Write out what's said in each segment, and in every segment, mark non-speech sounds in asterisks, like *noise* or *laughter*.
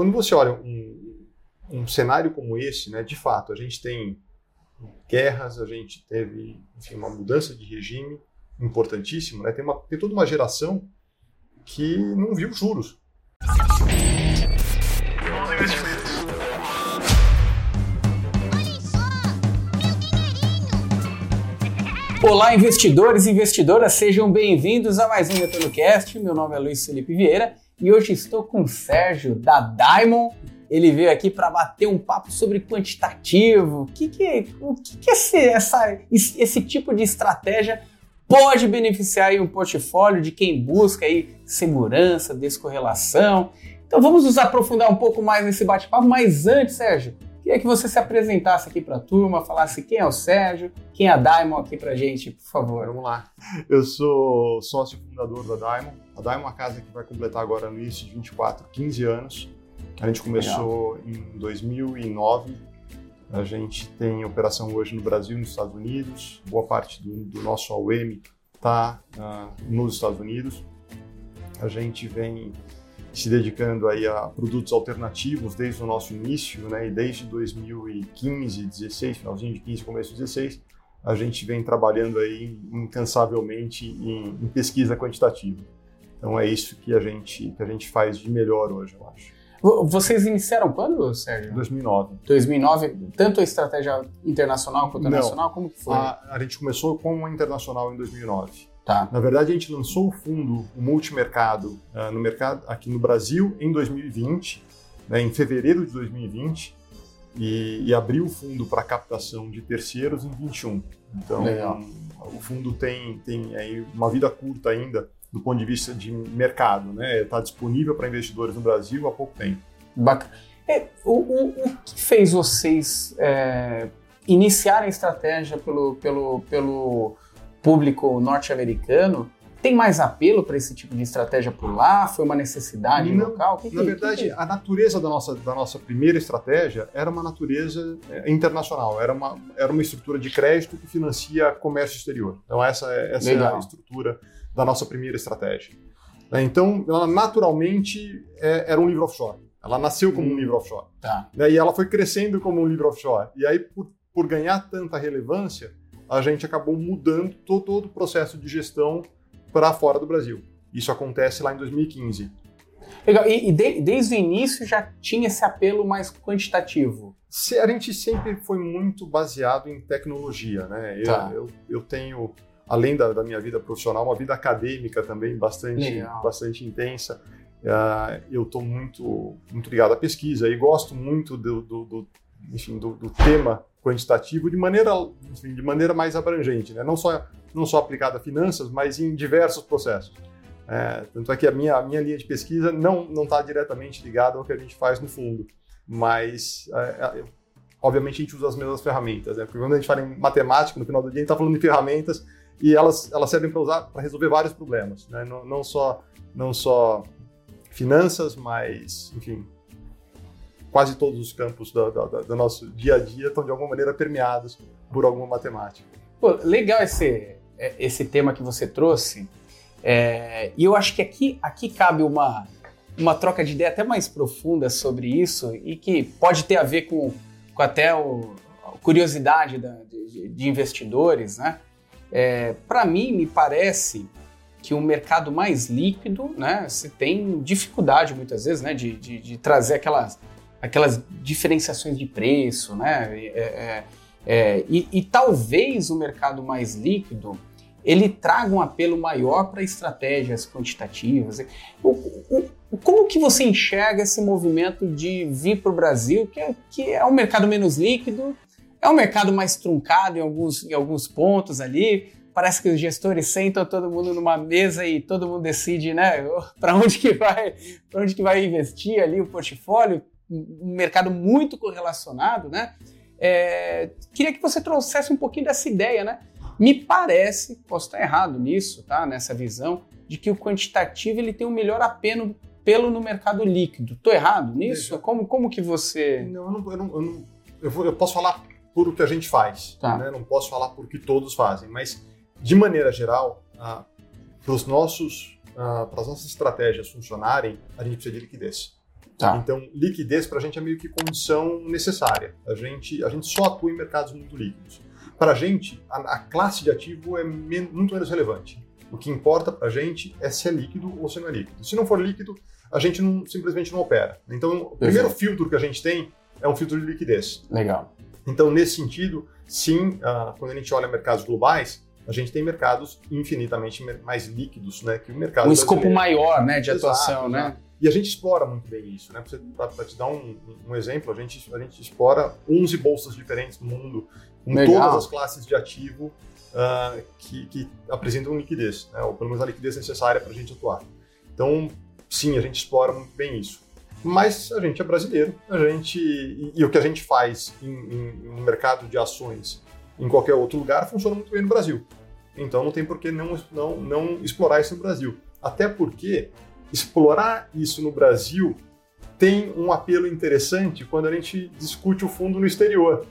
quando você olha um, um cenário como esse, né, de fato, a gente tem guerras, a gente teve enfim, uma mudança de regime importantíssima, né? tem, uma, tem toda uma geração que não viu juros. Olá, investidores e investidoras, sejam bem-vindos a mais um Retorno Cast. Meu nome é Luiz Felipe Vieira e hoje estou com o Sérgio da Diamond. Ele veio aqui para bater um papo sobre quantitativo. O que, que, o que, que esse, essa, esse tipo de estratégia pode beneficiar um portfólio de quem busca aí segurança, descorrelação. Então vamos nos aprofundar um pouco mais nesse bate-papo, mas antes, Sérgio, Queria que você se apresentasse aqui para a turma, falasse quem é o Sérgio, quem é a Diamond aqui para gente, por favor. Vamos lá. Eu sou sócio fundador da Diamond. A Diamond é uma casa que vai completar agora no início de 24, 15 anos. A gente começou Legal. em 2009. A gente tem operação hoje no Brasil e nos Estados Unidos. Boa parte do, do nosso AUM está uh, nos Estados Unidos. A gente vem se dedicando aí a produtos alternativos desde o nosso início, né? E desde 2015, 16, finalzinho de 15, começo de 16, a gente vem trabalhando aí incansavelmente em, em, pesquisa quantitativa. Então é isso que a gente que a gente faz de melhor hoje, eu acho. Vocês iniciaram quando, Sérgio? 2009. 2009, tanto a estratégia internacional quanto a nacional, como que foi? A, a gente começou com a internacional em 2009. Tá. Na verdade, a gente lançou o fundo, o multimercado, uh, no mercado aqui no Brasil em 2020, né, em fevereiro de 2020, e, e abriu o fundo para captação de terceiros em 21. Então, Legal. o fundo tem, tem aí uma vida curta ainda do ponto de vista de mercado, né? Está disponível para investidores no Brasil há pouco tempo. Bacana. É, o, o, o, que fez vocês é, iniciarem a estratégia pelo, pelo, pelo público norte-americano tem mais apelo para esse tipo de estratégia por lá? Foi uma necessidade Não, local? Que, na que, verdade, que... a natureza da nossa, da nossa primeira estratégia era uma natureza é, internacional, era uma, era uma estrutura de crédito que financia comércio exterior. Então, essa, é, essa é a estrutura da nossa primeira estratégia. É, então, ela naturalmente é, era um livro offshore. Ela nasceu como hum, um livro offshore. Tá. Né, e ela foi crescendo como um livro offshore. E aí, por, por ganhar tanta relevância, a gente acabou mudando todo, todo o processo de gestão para fora do Brasil. Isso acontece lá em 2015. Legal. E, e de, desde o início já tinha esse apelo mais quantitativo? Se, a gente sempre foi muito baseado em tecnologia, né? Eu, tá. eu, eu tenho, além da, da, minha vida profissional, uma vida acadêmica também bastante, bastante intensa. Uh, eu estou muito, muito ligado à pesquisa e gosto muito do, do, do enfim, do, do tema quantitativo de maneira, enfim, de maneira mais abrangente, né? não, só, não só aplicada a finanças, mas em diversos processos. É, tanto é que a minha, a minha linha de pesquisa não está diretamente ligada ao que a gente faz no fundo, mas é, é, obviamente a gente usa as mesmas ferramentas. Né? Porque quando a gente fala em matemática, no final do dia, a gente está falando de ferramentas e elas, elas servem para usar para resolver vários problemas, né? não, não, só, não só finanças, mas enfim, quase todos os campos do, do, do, nosso dia a dia estão de alguma maneira permeados por alguma matemática. Pô, legal esse, é, esse tema que você trouxe. É, e eu acho que aqui, aqui cabe uma, uma troca de ideia até mais profunda sobre isso e que pode ter a ver com, com até o, a curiosidade da, de, de, investidores. Né? É, Para mim, me parece que o mercado mais líquido, né, se tem dificuldade muitas vezes né, de, de, de trazer aquelas aquelas diferenciações de preço, né? É, é, é, e, e, talvez o mercado mais líquido ele traga um apelo maior para estratégias quantitativas. O, o, como que você enxerga esse movimento de vir para o Brasil, que é, que é um mercado menos líquido, é um mercado mais truncado em alguns, em alguns pontos ali, parece que os gestores sentam todo mundo numa mesa e todo mundo decide, né, *laughs* para onde que vai, para onde que vai investir ali o portfólio um mercado muito correlacionado, né? É, queria que você trouxesse um pouquinho dessa ideia, né? Me parece, posso estar errado nisso, tá? Nessa visão de que o quantitativo ele tem um melhor apelo pelo no mercado líquido. Estou errado nisso? Como, como que você? Não, eu não, eu, não, eu, não, eu, vou, eu posso falar por o que a gente faz, tá. né? Não posso falar por o que todos fazem, mas de maneira geral, ah, para os nossos, ah, para as nossas estratégias funcionarem, a gente precisa de liquidez. Tá. Então, liquidez para a gente é meio que condição necessária. A gente, a gente só atua em mercados muito líquidos. Para a gente, a, classe de ativo é men muito menos relevante. O que importa para a gente é se é líquido ou se não é líquido. Se não for líquido, a gente não, simplesmente não opera. Então, o primeiro filtro que a gente tem é um filtro de liquidez. Legal. Então, nesse sentido, sim, uh, quando a gente olha mercados globais, a gente tem mercados infinitamente mais líquidos, né, que o mercado Um escopo maior, né, de atuação, né? Exato. E a gente explora muito bem isso, né? Para te dar um, um, exemplo, a gente, a gente explora 11 bolsas diferentes no mundo, com Legal. todas as classes de ativo uh, que, que, apresentam liquidez, né? ou pelo menos a liquidez necessária para a gente atuar. Então, sim, a gente explora muito bem isso. Mas a gente é brasileiro, a gente e, e o que a gente faz em, em, no mercado de ações em qualquer outro lugar funciona muito bem no Brasil. Então não tem por que não, não, não explorar isso no Brasil. Até porque explorar isso no Brasil tem um apelo interessante quando a gente discute o fundo no exterior.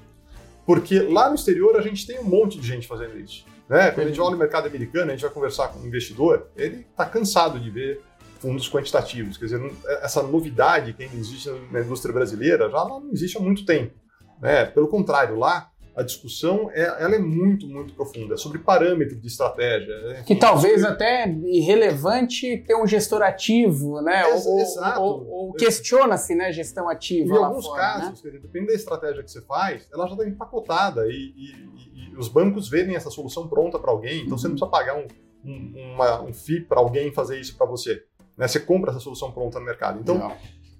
Porque lá no exterior a gente tem um monte de gente fazendo isso. Né? Quando a gente olha no mercado americano, a gente vai conversar com um investidor, ele está cansado de ver fundos quantitativos. Quer dizer, essa novidade que ainda existe na indústria brasileira já não existe há muito tempo. Né? Pelo contrário, lá a discussão é, ela é muito, muito profunda, é sobre parâmetros de estratégia. Enfim, que talvez sobre... até irrelevante ter um gestor ativo, né? Ex ou, exato. Ou, ou questiona-se, né, gestão ativa. Em alguns fora, casos, né? depende da estratégia que você faz, ela já está empacotada e, e, e, e, os bancos vendem essa solução pronta para alguém, então uhum. você não precisa pagar um, um, uma, um FII para alguém fazer isso para você. Né? Você compra essa solução pronta no mercado. Então,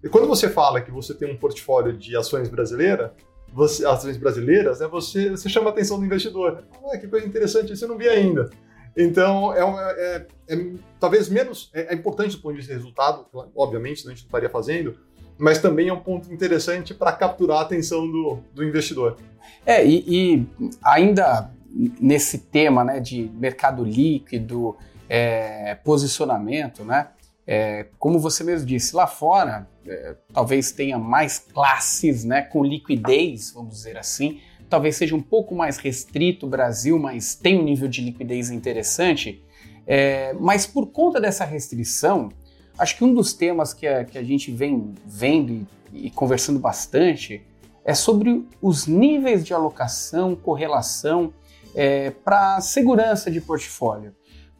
e quando você fala que você tem um portfólio de ações brasileira, você, ações brasileiras, né, você, você chama a atenção do investidor. Ah, que coisa interessante, isso eu não vi ainda. Então, é, é, é, talvez menos, é, é, importante do ponto de vista de resultado, obviamente, a gente não estaria fazendo, mas também é um ponto interessante para capturar a atenção do, do investidor. É, e, e, ainda nesse tema né, de mercado líquido, é, posicionamento, né? É, como você mesmo disse, lá fora é, talvez tenha mais classes né, com liquidez, vamos dizer assim. Talvez seja um pouco mais restrito o Brasil, mas tem um nível de liquidez interessante. É, mas por conta dessa restrição, acho que um dos temas que a, que a gente vem vendo e, e conversando bastante é sobre os níveis de alocação, correlação é, para segurança de portfólio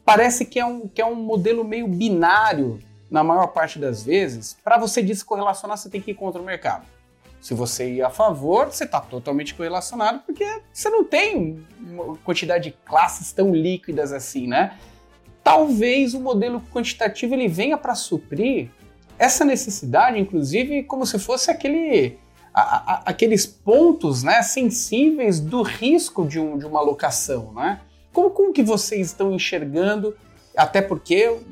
parece que é um, que é um modelo meio binário na maior parte das vezes. Para você descorrelacionar, você tem que ir contra o mercado. Se você ir a favor, você está totalmente correlacionado porque você não tem uma quantidade de classes tão líquidas assim, né? Talvez o modelo quantitativo ele venha para suprir essa necessidade, inclusive, como se fosse aquele, a, a, aqueles pontos né, sensíveis do risco de, um, de uma alocação, né? Como, como que vocês estão enxergando? Até porque eu,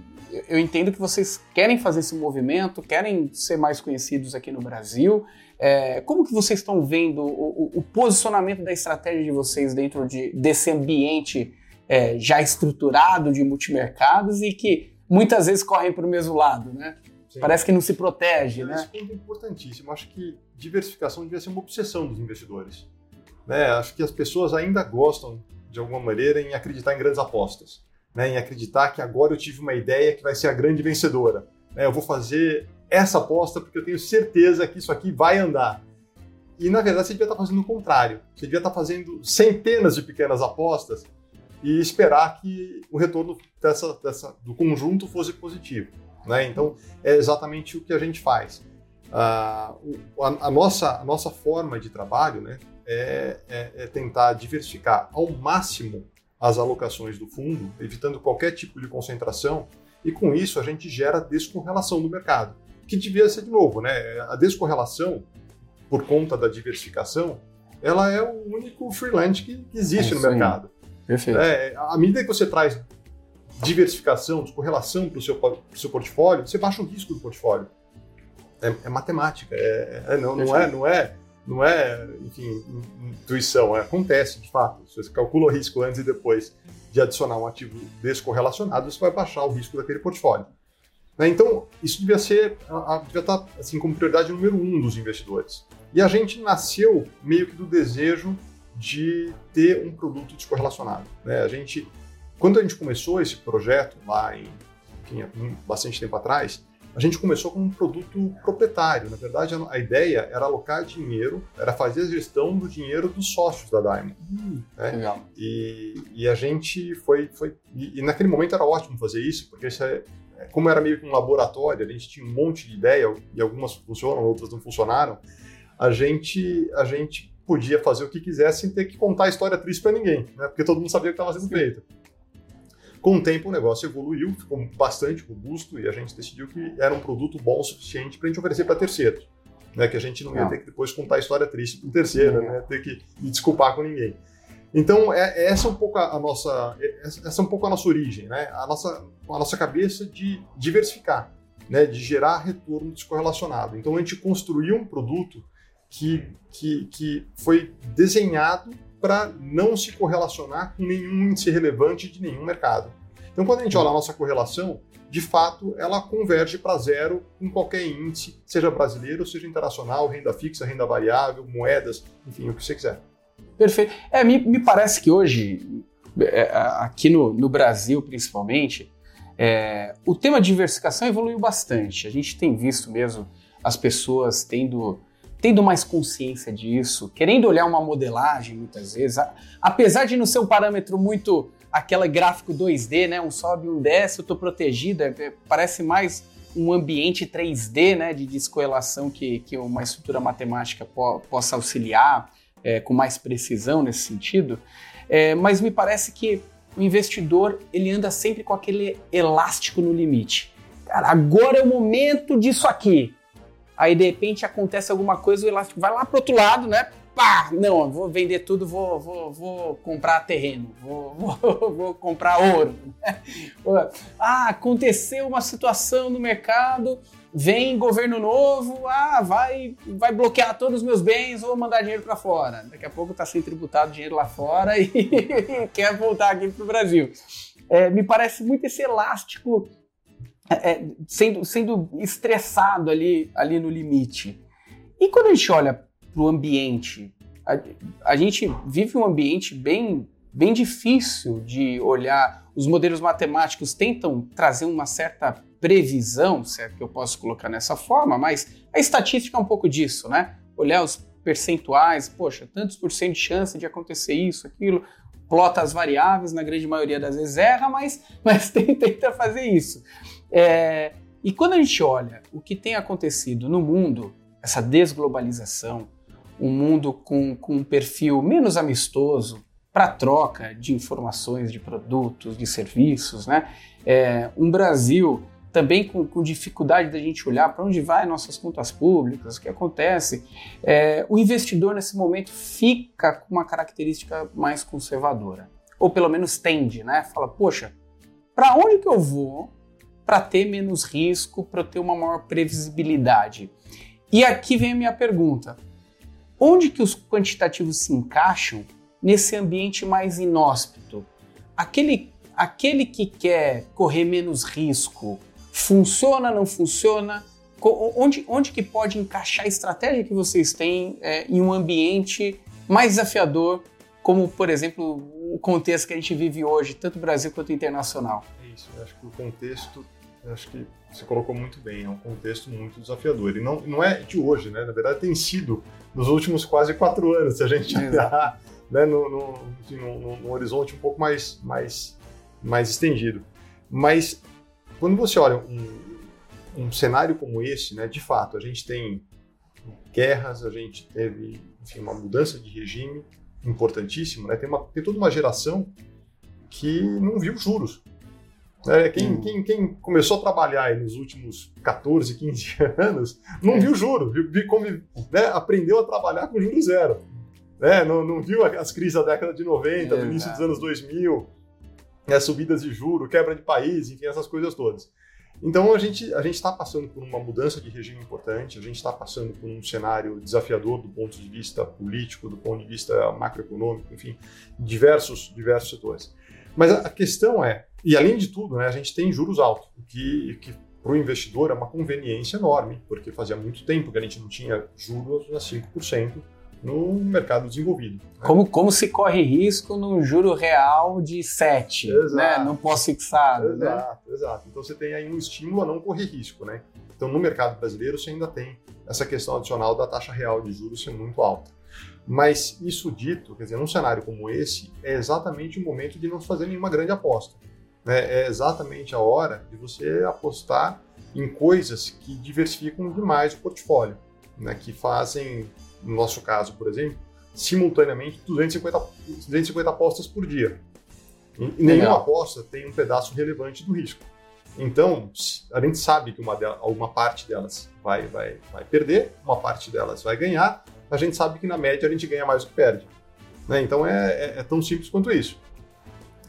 eu entendo que vocês querem fazer esse movimento, querem ser mais conhecidos aqui no Brasil. É, como que vocês estão vendo o, o, posicionamento da estratégia de vocês dentro de, desse ambiente é, já estruturado de multimercados e que muitas vezes correm para o mesmo lado, né? Sim. Parece que não se protege, né? Esse ponto é importantíssimo. Acho que diversificação devia ser uma obsessão dos investidores. Né? Acho que as pessoas ainda gostam de alguma maneira, em acreditar em grandes apostas, né? em acreditar que agora eu tive uma ideia que vai ser a grande vencedora. Né? Eu vou fazer essa aposta porque eu tenho certeza que isso aqui vai andar. E na verdade você devia estar fazendo o contrário. Você devia estar fazendo centenas de pequenas apostas e esperar que o retorno dessa, dessa, do conjunto fosse positivo. Né? Então é exatamente o que a gente faz. Uh, a, a, nossa, a nossa forma de trabalho, né, é, é, é tentar diversificar ao máximo as alocações do fundo, evitando qualquer tipo de concentração, e com isso a gente gera descorrelação do mercado, que devia ser de novo, né? A descorrelação, por conta da diversificação, ela é o único freelance que, existe é no mercado. Perfeito. É, à medida que você traz diversificação, descorrelação para o seu, seu portfólio, você baixa o risco do portfólio. É, é matemática, é, é não, não, é, não é não é, enfim, intuição, é, acontece de fato. Se você calcula o risco antes e depois de adicionar um ativo descorrelacionado, você vai baixar o risco daquele portfólio. Né? Então, isso devia ser, devia estar assim, como prioridade número um dos investidores. E a gente nasceu meio que do desejo de ter um produto descorrelacionado. Né? A gente, quando a gente começou esse projeto lá em, enfim, bastante tempo atrás, a gente começou com um produto proprietário. Na verdade, a, ideia era alocar dinheiro, era fazer a gestão do dinheiro dos sócios da Diamond. Hum, né? Legal. E, e, a gente foi. foi e, e, naquele momento era ótimo fazer isso, porque isso é, é, como era meio que um laboratório, a gente tinha um monte de ideia, e algumas funcionam, outras não funcionaram, a gente, a gente podia fazer o que quisesse sem ter que contar a história triste para ninguém, né? porque todo mundo sabia o que estava sendo feito. Com o tempo, o negócio evoluiu, ficou bastante robusto e a gente decidiu que era um produto bom o suficiente para a gente oferecer para terceiros. Né, que a gente não ia ter que depois contar a história triste para o terceiro, né, ter que me desculpar com ninguém. Então, é, essa é um pouco a, nossa, essa é um pouco a nossa origem, né? A nossa, a nossa cabeça de diversificar, né? De gerar retorno descorrelacionado. Então, a gente construiu um produto que, que, que foi desenhado para não se correlacionar com nenhum índice relevante de nenhum mercado. Então, quando a gente olha a nossa correlação, de fato, ela converge para zero em qualquer índice, seja brasileiro, seja internacional, renda fixa, renda variável, moedas, enfim, o que você quiser. Perfeito. É, me, me parece que hoje, é, aqui no, no Brasil principalmente, é, o tema diversificação evoluiu bastante. A gente tem visto mesmo as pessoas tendo, tendo mais consciência disso, querendo olhar uma modelagem muitas vezes, a, apesar de não ser um parâmetro muito aquele gráfico 2D, né, um sobe, um desce, eu estou protegida, é, parece mais um ambiente 3D né, de descorrelação que, que uma estrutura matemática po possa auxiliar é, com mais precisão nesse sentido, é, mas me parece que o investidor ele anda sempre com aquele elástico no limite. Cara, agora é o momento disso aqui. Aí de repente acontece alguma coisa, o elástico vai lá para outro lado, né? Pá, não, vou vender tudo, vou, vou, vou comprar terreno, vou, *laughs* vou, vou comprar ouro. *laughs* ah, aconteceu uma situação no mercado, vem governo novo, ah, vai, vai bloquear todos os meus bens, vou mandar dinheiro para fora. Daqui a pouco está sem tributado dinheiro lá fora *laughs* e quer voltar aqui para o Brasil. É, me parece muito esse elástico é, é, sendo, sendo estressado ali, ali no limite. E quando a gente olha para o ambiente, a, a gente vive um ambiente bem, bem difícil de olhar. Os modelos matemáticos tentam trazer uma certa previsão, se é que eu posso colocar nessa forma, mas a estatística é um pouco disso, né? Olhar os percentuais, poxa, tantos por cento de chance de acontecer isso, aquilo, plota as variáveis, na grande maioria das vezes erra, mas, *laughs* mas *laughs* tenta fazer isso. É, e quando a gente olha o que tem acontecido no mundo, essa desglobalização, um mundo com, com um perfil menos amistoso para troca de informações, de produtos, de serviços, né? É, um Brasil também com, com dificuldade da gente olhar para onde vai nossas contas públicas, o que acontece, é, o investidor nesse momento fica com uma característica mais conservadora, ou pelo menos tende, né? Fala, poxa, para onde que eu vou para ter menos risco, para ter uma maior previsibilidade? E aqui vem a minha pergunta: onde que os quantitativos se encaixam nesse ambiente mais inóspito? Aquele, aquele que quer correr menos risco, Funciona, não funciona? Onde, onde que pode encaixar a estratégia que vocês têm é, em um ambiente mais desafiador, como, por exemplo, o contexto que a gente vive hoje, tanto Brasil quanto internacional? É isso, eu acho que o contexto, acho que você colocou muito bem, é um contexto muito desafiador. E não, não é de hoje, né? Na verdade, tem sido nos últimos quase quatro anos, se a gente olhar né, no, no, no, no, horizonte um pouco mais, mais, mais estendido. Mas quando você olha um, um cenário como esse, né, de fato, a gente tem guerras, a gente teve enfim, uma mudança de regime importantíssimo, né? tem, uma, tem toda uma geração que não viu juros. É, quem, hum. quem, quem, começou a trabalhar nos últimos 14, 15 *laughs* anos não é. viu juro, viu, viu como, né, aprendeu a trabalhar com juros zero. Né? Não, não viu as crises da década de 90, é, do início dos anos 2000, né, subidas de juro, quebra de país, enfim, essas coisas todas. Então a gente a gente está passando por uma mudança de regime importante, a gente está passando por um cenário desafiador do ponto de vista político, do ponto de vista macroeconômico, enfim, diversos diversos setores. Mas a questão é, e além de tudo, né, a gente tem juros altos, o que, que para o investidor é uma conveniência enorme, porque fazia muito tempo que a gente não tinha juros a 5% no mercado desenvolvido. Né? Como, como se corre risco num juro real de 7, né? não pós-fixado. Exato, né? exato. Então você tem aí um estímulo a não correr risco. Né? Então, no mercado brasileiro, você ainda tem essa questão adicional da taxa real de juros ser muito alta. Mas isso dito, quer dizer, num cenário como esse, é exatamente o momento de não fazer nenhuma grande aposta. Né? É exatamente a hora de você apostar em coisas que diversificam demais o portfólio, né? que fazem, no nosso caso, por exemplo, simultaneamente 250, 250 apostas por dia. E nenhuma Legal. aposta tem um pedaço relevante do risco. Então, a gente sabe que uma, delas, uma parte delas vai, vai, vai perder, uma parte delas vai ganhar, a gente sabe que na média a gente ganha mais do que perde. Né? Então é, é, é, tão simples quanto isso.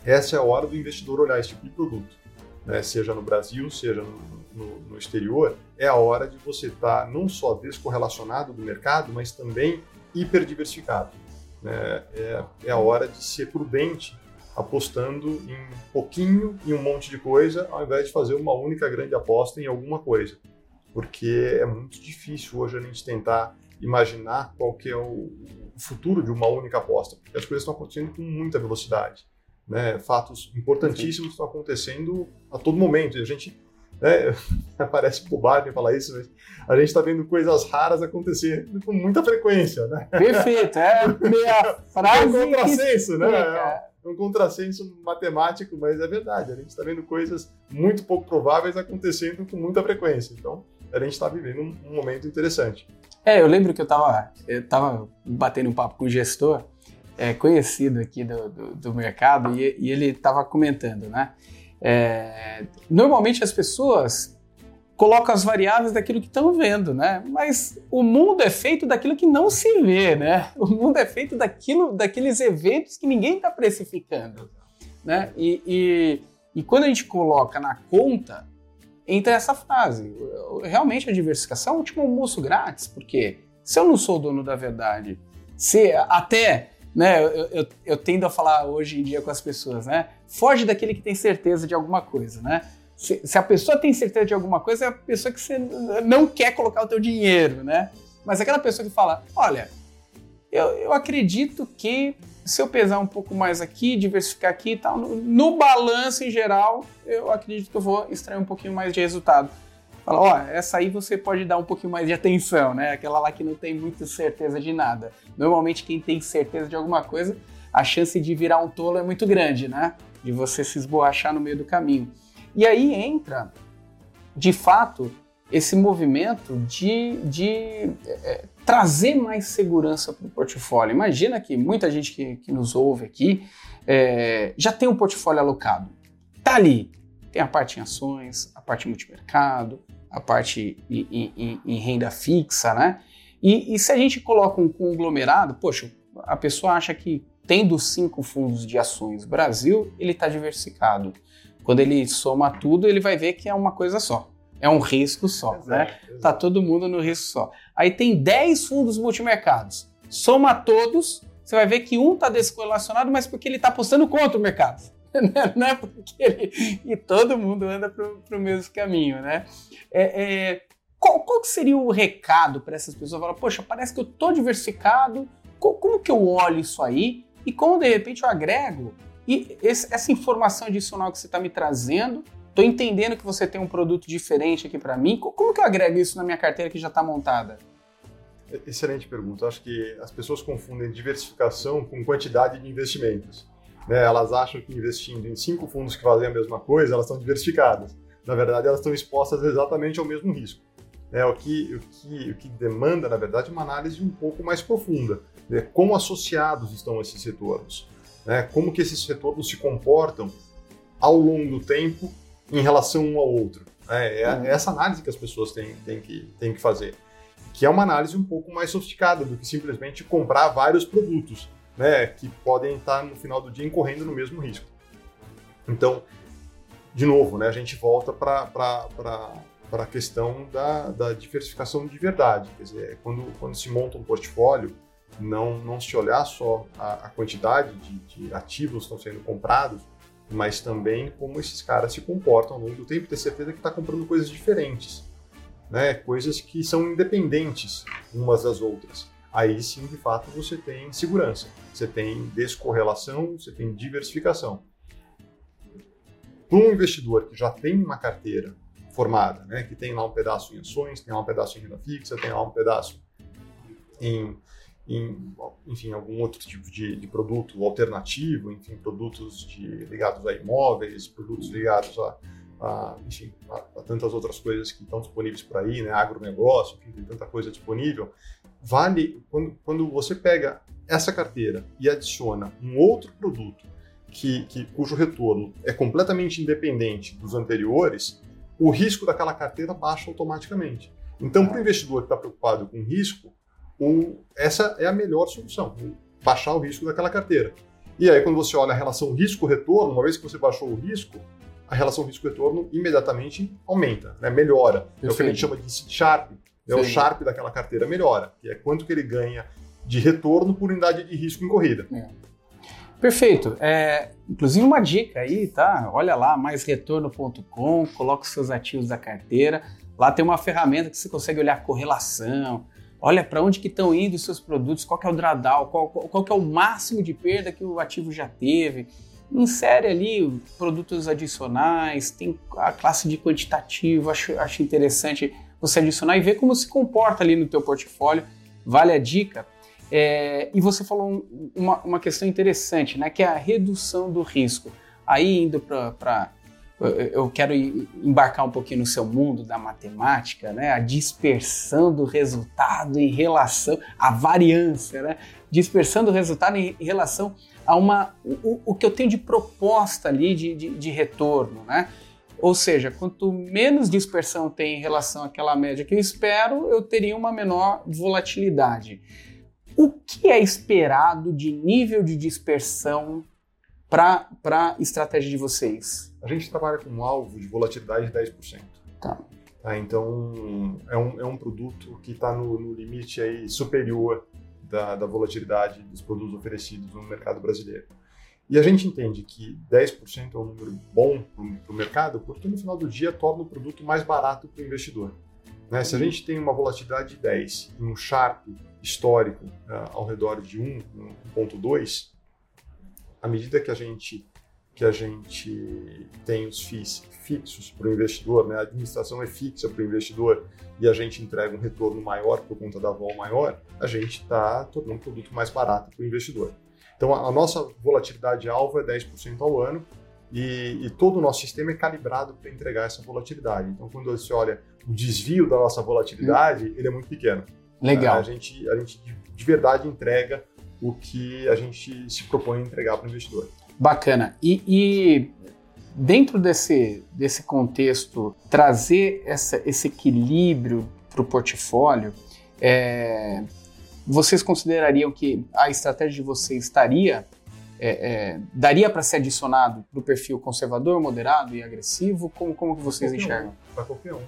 Essa é a hora do investidor olhar esse tipo de produto, né? seja no Brasil, seja no, no, no exterior. É a hora de você estar tá não só descorrelacionado do mercado, mas também hiperdiversificado. Né? É, é a hora de ser prudente apostando em pouquinho e um monte de coisa, ao invés de fazer uma única grande aposta em alguma coisa. Porque é muito difícil hoje a gente tentar imaginar qual que é o futuro de uma única aposta, porque as coisas estão acontecendo com muita velocidade. Né? Fatos importantíssimos estão acontecendo a todo momento. E a gente né? *laughs* Parece bobagem falar isso, mas a gente está vendo coisas raras acontecendo com muita frequência, né? Perfeito, é *laughs* minha frase. É um contrassenso, né? É um contrassenso matemático, mas é verdade. A gente está vendo coisas muito pouco prováveis acontecendo com muita frequência. Então, a gente está vivendo um, um, momento interessante. É, eu lembro que eu estava eu tava batendo um papo com um gestor é, conhecido aqui do, do, do mercado e, e ele estava comentando, né? É, normalmente as pessoas colocam as variáveis daquilo que estão vendo, né? Mas o mundo é feito daquilo que não se vê, né? O mundo é feito daquilo, daqueles eventos que ninguém está precificando, né? E, e, e, quando a gente coloca na conta, entra essa frase. Realmente a diversificação é o último almoço grátis, porque se eu não sou dono da verdade, se até né, eu, eu, eu, tendo a falar hoje em dia com as pessoas, né? Foge daquele que tem certeza de alguma coisa, né? Se, se, a pessoa tem certeza de alguma coisa, é a pessoa que você não quer colocar o teu dinheiro, né? Mas aquela pessoa que fala, olha, eu, eu acredito que se eu pesar um pouco mais aqui, diversificar aqui e tal, no, no balanço em geral, eu acredito que eu vou extrair um pouquinho mais de resultado. Fala, ó, essa aí você pode dar um pouquinho mais de atenção, né? Aquela lá que não tem muita certeza de nada. Normalmente quem tem certeza de alguma coisa, a chance de virar um tolo é muito grande, né? De você se esborrachar no meio do caminho. E aí entra, de fato, esse movimento de, de é, trazer mais segurança para o portfólio. Imagina que muita gente que, que nos ouve aqui é, já tem um portfólio alocado. Tá ali. Tem a parte em ações, a parte multimercado, a parte em, em, em renda fixa, né? E, e, se a gente coloca um conglomerado, poxa, a pessoa acha que tendo cinco fundos de ações Brasil, ele está diversificado. Quando ele soma tudo, ele vai ver que é uma coisa só. É um risco só, exato, né? Exato. Tá todo mundo no risco só. Aí tem 10 fundos multimercados. Soma todos, você vai ver que um está descorrelacionado, mas porque ele está apostando contra o mercado. *laughs* não é porque ele... E todo mundo anda para o mesmo caminho, né? É, é, qual, qual seria o recado para essas pessoas? Falar, poxa, parece que eu estou diversificado, como, como, que eu olho isso aí? E como de repente eu agrego e esse, essa informação adicional que você está me trazendo, estou entendendo que você tem um produto diferente aqui para mim, como que eu agrego isso na minha carteira que já está montada? Excelente pergunta. Acho que as pessoas confundem diversificação com quantidade de investimentos. Né? Elas acham que investindo em cinco fundos que fazem a mesma coisa, elas estão diversificadas na verdade, elas estão expostas exatamente ao mesmo risco. É, o, que, o, que, o que demanda, na verdade, uma análise um pouco mais profunda. Né? Como associados estão esses retornos? Né? Como que esses retornos se comportam ao longo do tempo em relação um ao outro? É, é, uhum. é essa análise que as pessoas têm, têm, que, têm que fazer. Que é uma análise um pouco mais sofisticada do que simplesmente comprar vários produtos, né? que podem estar, no final do dia, incorrendo no mesmo risco. Então, de novo, né, a gente volta para a questão da, da diversificação de verdade. Quer dizer, quando, quando se monta um portfólio, não, não se olhar só a, a quantidade de, de ativos que estão sendo comprados, mas também como esses caras se comportam ao longo do tempo, ter certeza que está comprando coisas diferentes, né? coisas que são independentes umas das outras. Aí sim, de fato, você tem segurança, você tem descorrelação, você tem diversificação. Para um investidor que já tem uma carteira formada, né? que tem lá um pedaço em ações, tem lá um pedaço em renda fixa, tem lá um pedaço em, em enfim, algum outro tipo de, de, produto alternativo, enfim, produtos de, ligados a imóveis, produtos ligados a, a enfim, a, a, tantas outras coisas que estão disponíveis por aí, né? agronegócio, enfim, tem tanta coisa disponível. Vale, quando, quando você pega essa carteira e adiciona um outro produto que, que, cujo retorno é completamente independente dos anteriores, o risco daquela carteira baixa automaticamente. Então, para o investidor que está preocupado com risco, o, essa é a melhor solução, baixar o risco daquela carteira. E aí, quando você olha a relação risco-retorno, uma vez que você baixou o risco, a relação risco-retorno imediatamente aumenta, né? melhora. Perfeito. É o que a gente chama de Sharp. É o Sharp daquela carteira melhora, que é quanto que ele ganha de retorno por unidade de risco em corrida. É. Perfeito. É, inclusive uma dica aí, tá? Olha lá, maisretorno.com, coloca os seus ativos da carteira. Lá tem uma ferramenta que você consegue olhar correlação, olha para onde que estão indo os seus produtos, qual é o drawdown, qual, qual, qual é o máximo de perda que o ativo já teve. Insere ali produtos adicionais, tem a classe de quantitativo, acho, acho interessante você adicionar e ver como se comporta ali no teu portfólio. Vale a dica. É, e você falou uma, uma questão interessante, né, que é a redução do risco. Aí indo para eu quero embarcar um pouquinho no seu mundo da matemática, né? A dispersão do resultado em relação à variância, né? Dispersão do resultado em, relação a uma o, o que eu tenho de proposta ali de, de, de, retorno, né? Ou seja, quanto menos dispersão tem em relação àquela média que eu espero, eu teria uma menor volatilidade. O que é esperado de nível de dispersão para a estratégia de vocês? A gente trabalha com um alvo de volatilidade de 10%. Tá. tá então, é um, é um produto que está no, no, limite aí superior da, da volatilidade dos produtos oferecidos no mercado brasileiro. E a gente entende que 10% é um número bom para o mercado, porque no final do dia torna o produto mais barato para o investidor. Né? Se a gente tem uma volatilidade de 10 e um Sharp histórico uh, ao redor de 1, 1.2, à medida que a gente que a gente tem os FIIs fixos para o investidor, né? a administração é fixa para o investidor e a gente entrega um retorno maior por conta da vol maior, a gente está tornando um produto mais barato para o investidor. Então, a, a nossa volatilidade alvo é 10% ao ano e, e, todo o nosso sistema é calibrado para entregar essa volatilidade. Então, quando você olha o desvio da nossa volatilidade, hum. ele é muito pequeno. Legal. A gente, a gente de verdade entrega o que a gente se propõe a entregar para o investidor. Bacana. E, e, dentro desse, desse contexto, trazer essa, esse equilíbrio para o portfólio, é, vocês considerariam que a estratégia de vocês estaria é, é, daria para ser adicionado para o perfil conservador, moderado e agressivo? Como, como que vocês enxergam? Um, para qualquer um.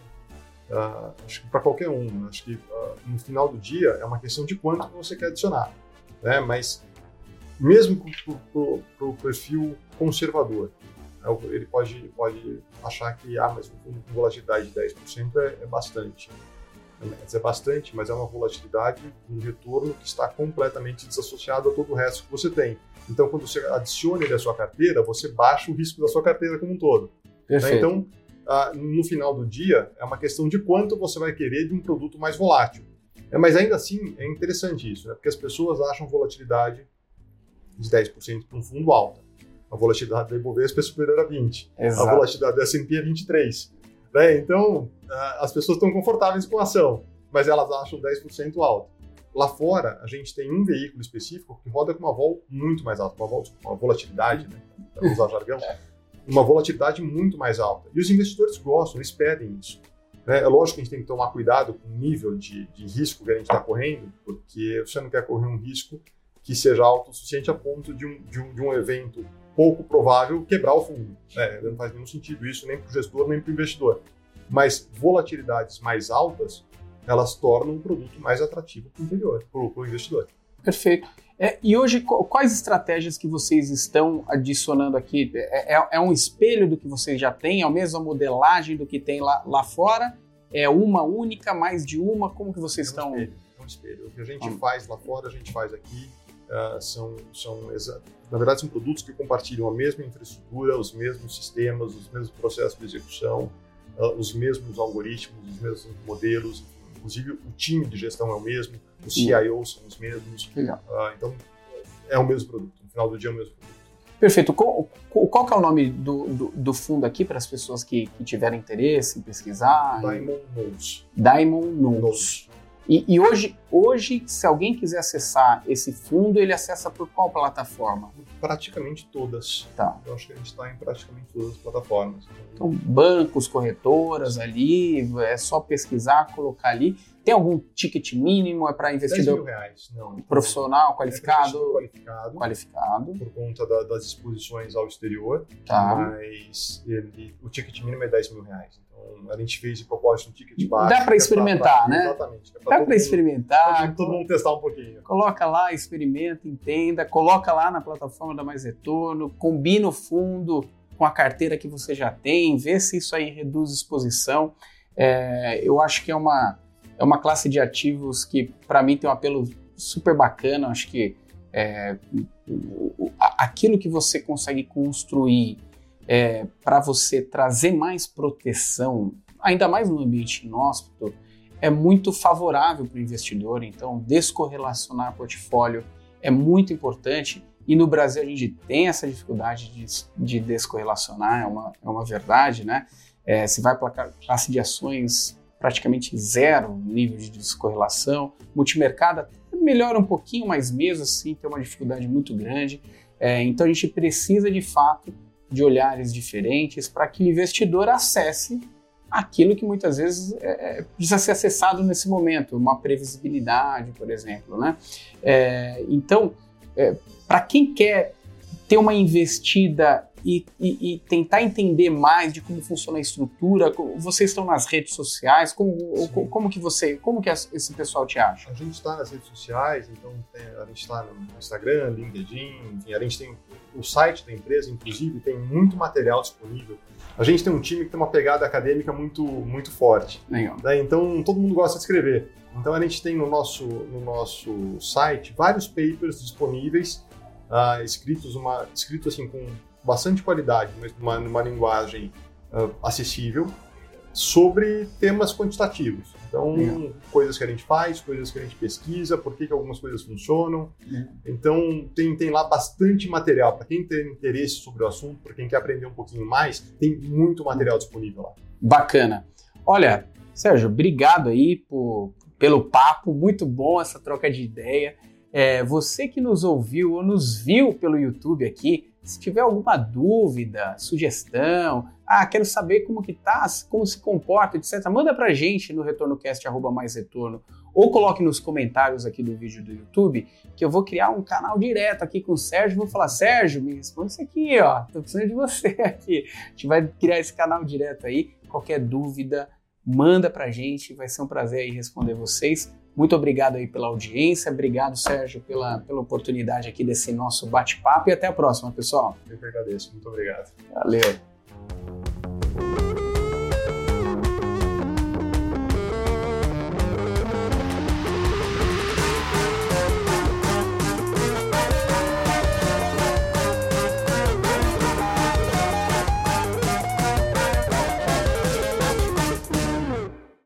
Uh, acho que para qualquer um. Acho que uh, no final do dia é uma questão de quanto você quer adicionar. Né? Mas mesmo para o perfil conservador, né? ele pode, pode achar que ah, mas com volatilidade de 10% é, é bastante. É bastante, mas é uma volatilidade, um retorno que está completamente desassociado a todo o resto que você tem. Então, quando você adiciona ele à sua carteira, você baixa o risco da sua carteira como um todo. Né? Então, no final do dia, é uma questão de quanto você vai querer de um produto mais volátil. É, mas ainda assim, é interessante isso, né? porque as pessoas acham volatilidade de 10% para um fundo alta. A volatilidade da Ibovespa é superior a 20%. Exato. A volatilidade da S&P é 23%. Né? Então, as pessoas estão confortáveis com a ação, mas elas acham 10% alta. Lá fora, a gente tem um veículo específico que roda com uma vol muito mais alta, uma, vol, uma volatilidade, né? para usar jargão, uma volatilidade muito mais alta. E os investidores gostam, eles pedem isso. Né? É lógico que a gente tem que tomar cuidado com o nível de, de risco que a gente está correndo, porque você não quer correr um risco que seja alto o suficiente a ponto de um, de um, de um evento pouco provável quebrar o fundo. Né? Não faz nenhum sentido isso nem para o gestor nem para o investidor. Mas volatilidades mais altas, elas tornam o produto mais atrativo para o investidor. Perfeito. É, e hoje, quais estratégias que vocês estão adicionando aqui? É, é, é, um espelho do que vocês já têm? É a mesma modelagem do que tem lá, lá fora? É uma única, mais de uma? Como que vocês é estão... Espelho, é um espelho. O que a gente ah. faz lá fora, a gente faz aqui. Uh, são, são na verdade, são produtos que compartilham a mesma infraestrutura, os mesmos sistemas, os mesmos processos de execução. uh, os mesmos algoritmos, os mesmos modelos, inclusive o time de gestão é o mesmo, os CIOs são os mesmos. Uh, então, é o mesmo produto. No final do dia é o mesmo produto. Perfeito. Qual, qual que é o nome do, do, do fundo aqui para as pessoas que, que tiverem interesse em pesquisar? Diamond Nose. Diamond Nose. E, e, hoje, hoje, se alguém quiser acessar esse fundo, ele acessa por qual plataforma? Praticamente todas. Tá. Eu acho que a gente está em praticamente todas as plataformas. Então, bancos, corretoras ali, é só pesquisar, colocar ali. Tem algum ticket mínimo? É para investidor? 10 mil reais, não. Profissional, qualificado? É qualificado. Qualificado. Por conta da, das exposições ao exterior. Tá. Mas ele, o ticket mínimo é 10 mil reais. A gente fez de propósito um ticket baixo. Dá para experimentar, pra, né? Exatamente. É Dá para experimentar. Todo mundo testar um pouquinho. Coloca lá, experimenta, entenda. Coloca lá na plataforma da Mais Retorno. Combina o fundo com a carteira que você já tem. Vê se isso aí reduz exposição. É, eu acho que é uma, é uma classe de ativos que, para mim, tem um apelo super bacana. Acho que é, aquilo que você consegue construir é, para você trazer mais proteção, ainda mais no ambiente inóspito, é muito favorável para o investidor. Então, descorrelacionar portfólio é muito importante. E no Brasil a gente tem essa dificuldade de, de descorrelacionar, é uma, é uma verdade, né? É, se vai para classe de ações, praticamente zero nível de descorrelação. Multimercado melhora um pouquinho, mas mesmo assim tem uma dificuldade muito grande. É, então a gente precisa de fato de olhares diferentes para que o investidor acesse aquilo que muitas vezes é, é, precisa ser acessado nesse momento, uma previsibilidade, por exemplo. Né? É, então, é, para quem quer ter uma investida e, e, e, tentar entender mais de como funciona a estrutura, vocês estão nas redes sociais, como, como que você, como que esse pessoal te acha? A gente está nas redes sociais, então a gente está no Instagram, LinkedIn, enfim, a gente tem o site da empresa, inclusive, tem muito material disponível. A gente tem um time que tem uma pegada acadêmica muito, muito forte. Legal. Né? Então, todo mundo gosta de escrever. Então, a gente tem no nosso, no nosso site vários papers disponíveis, uh, escritos, uma, escritos assim, com bastante qualidade, mas numa, numa linguagem uh, acessível, sobre temas quantitativos. Então, é. coisas que a gente faz, coisas que a gente pesquisa, por que, que algumas coisas funcionam. É. Então, tem, tem lá bastante material. Para quem tem interesse sobre o assunto, para quem quer aprender um pouquinho mais, tem muito material disponível lá. Bacana. Olha, Sérgio, obrigado aí por, pelo papo, muito bom essa troca de ideia. É, você que nos ouviu ou nos viu pelo YouTube aqui, se tiver alguma dúvida, sugestão, ah, quero saber como que tá, como se comporta, etc. Manda pra gente no retornocast mais retorno ou coloque nos comentários aqui do vídeo do YouTube que eu vou criar um canal direto aqui com o Sérgio. Vou falar, Sérgio, me responde isso aqui, ó. Tô precisando de você *laughs* aqui. A gente vai criar esse canal direto aí. Qualquer dúvida, manda pra gente. Vai ser um prazer aí responder vocês. Muito obrigado aí pela audiência. Obrigado, Sérgio, pela, pela oportunidade aqui desse nosso bate-papo e até a próxima, pessoal. Eu que agradeço. Muito obrigado. Valeu.